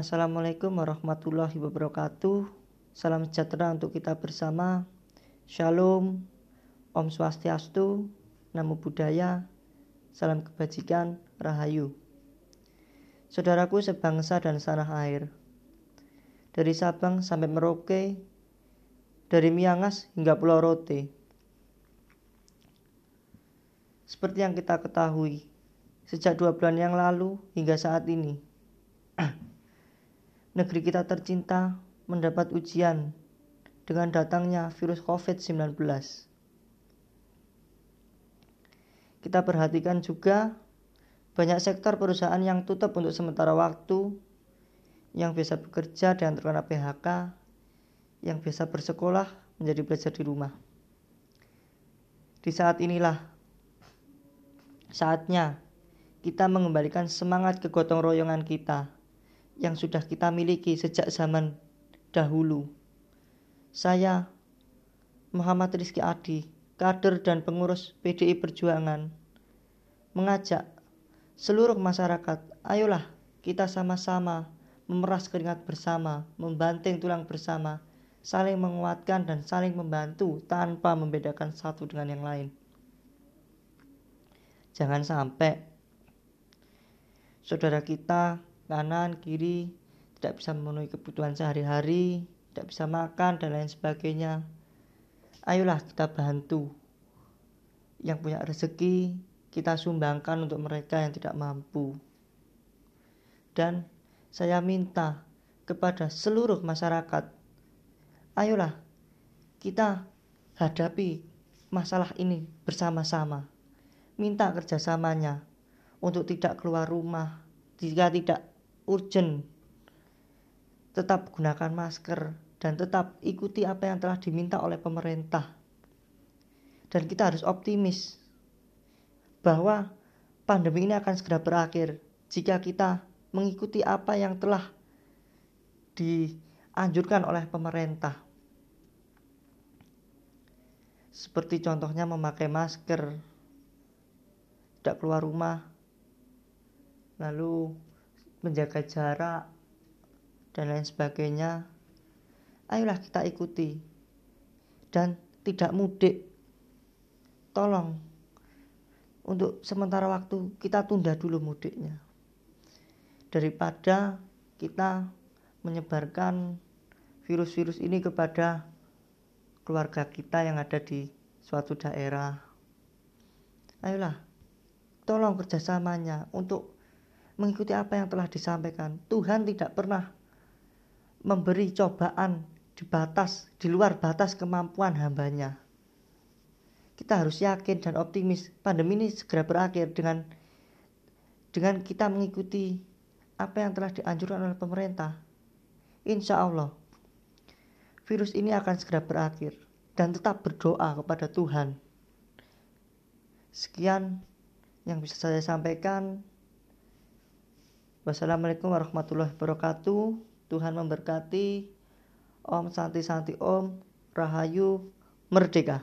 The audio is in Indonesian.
Assalamualaikum warahmatullahi wabarakatuh. Salam sejahtera untuk kita bersama. Shalom, Om Swastiastu, Namo Buddhaya, Salam Kebajikan, Rahayu. Saudaraku sebangsa dan tanah air. Dari Sabang sampai Merauke, dari Miangas hingga Pulau Rote. Seperti yang kita ketahui, sejak dua bulan yang lalu hingga saat ini, negeri kita tercinta mendapat ujian dengan datangnya virus COVID-19. Kita perhatikan juga banyak sektor perusahaan yang tutup untuk sementara waktu, yang biasa bekerja dan terkena PHK, yang biasa bersekolah menjadi belajar di rumah. Di saat inilah saatnya kita mengembalikan semangat kegotong royongan kita yang sudah kita miliki sejak zaman dahulu. Saya, Muhammad Rizky Adi, kader dan pengurus PDI Perjuangan, mengajak seluruh masyarakat, ayolah kita sama-sama memeras keringat bersama, membanting tulang bersama, saling menguatkan dan saling membantu tanpa membedakan satu dengan yang lain. Jangan sampai saudara kita kanan kiri tidak bisa memenuhi kebutuhan sehari-hari tidak bisa makan dan lain sebagainya. Ayolah kita bantu. Yang punya rezeki kita sumbangkan untuk mereka yang tidak mampu. Dan saya minta kepada seluruh masyarakat ayolah kita hadapi masalah ini bersama-sama. Minta kerjasamanya untuk tidak keluar rumah. Jika tidak urgent. Tetap gunakan masker dan tetap ikuti apa yang telah diminta oleh pemerintah. Dan kita harus optimis bahwa pandemi ini akan segera berakhir jika kita mengikuti apa yang telah dianjurkan oleh pemerintah. Seperti contohnya memakai masker, tidak keluar rumah, lalu menjaga jarak dan lain sebagainya. Ayolah kita ikuti. Dan tidak mudik. Tolong untuk sementara waktu kita tunda dulu mudiknya. Daripada kita menyebarkan virus-virus ini kepada keluarga kita yang ada di suatu daerah. Ayolah tolong kerjasamanya untuk mengikuti apa yang telah disampaikan. Tuhan tidak pernah memberi cobaan di batas, di luar batas kemampuan hambanya. Kita harus yakin dan optimis pandemi ini segera berakhir dengan dengan kita mengikuti apa yang telah dianjurkan oleh pemerintah. Insya Allah, virus ini akan segera berakhir dan tetap berdoa kepada Tuhan. Sekian yang bisa saya sampaikan. Wassalamualaikum warahmatullahi wabarakatuh. Tuhan memberkati. Om Santi Santi Om. Rahayu Merdeka.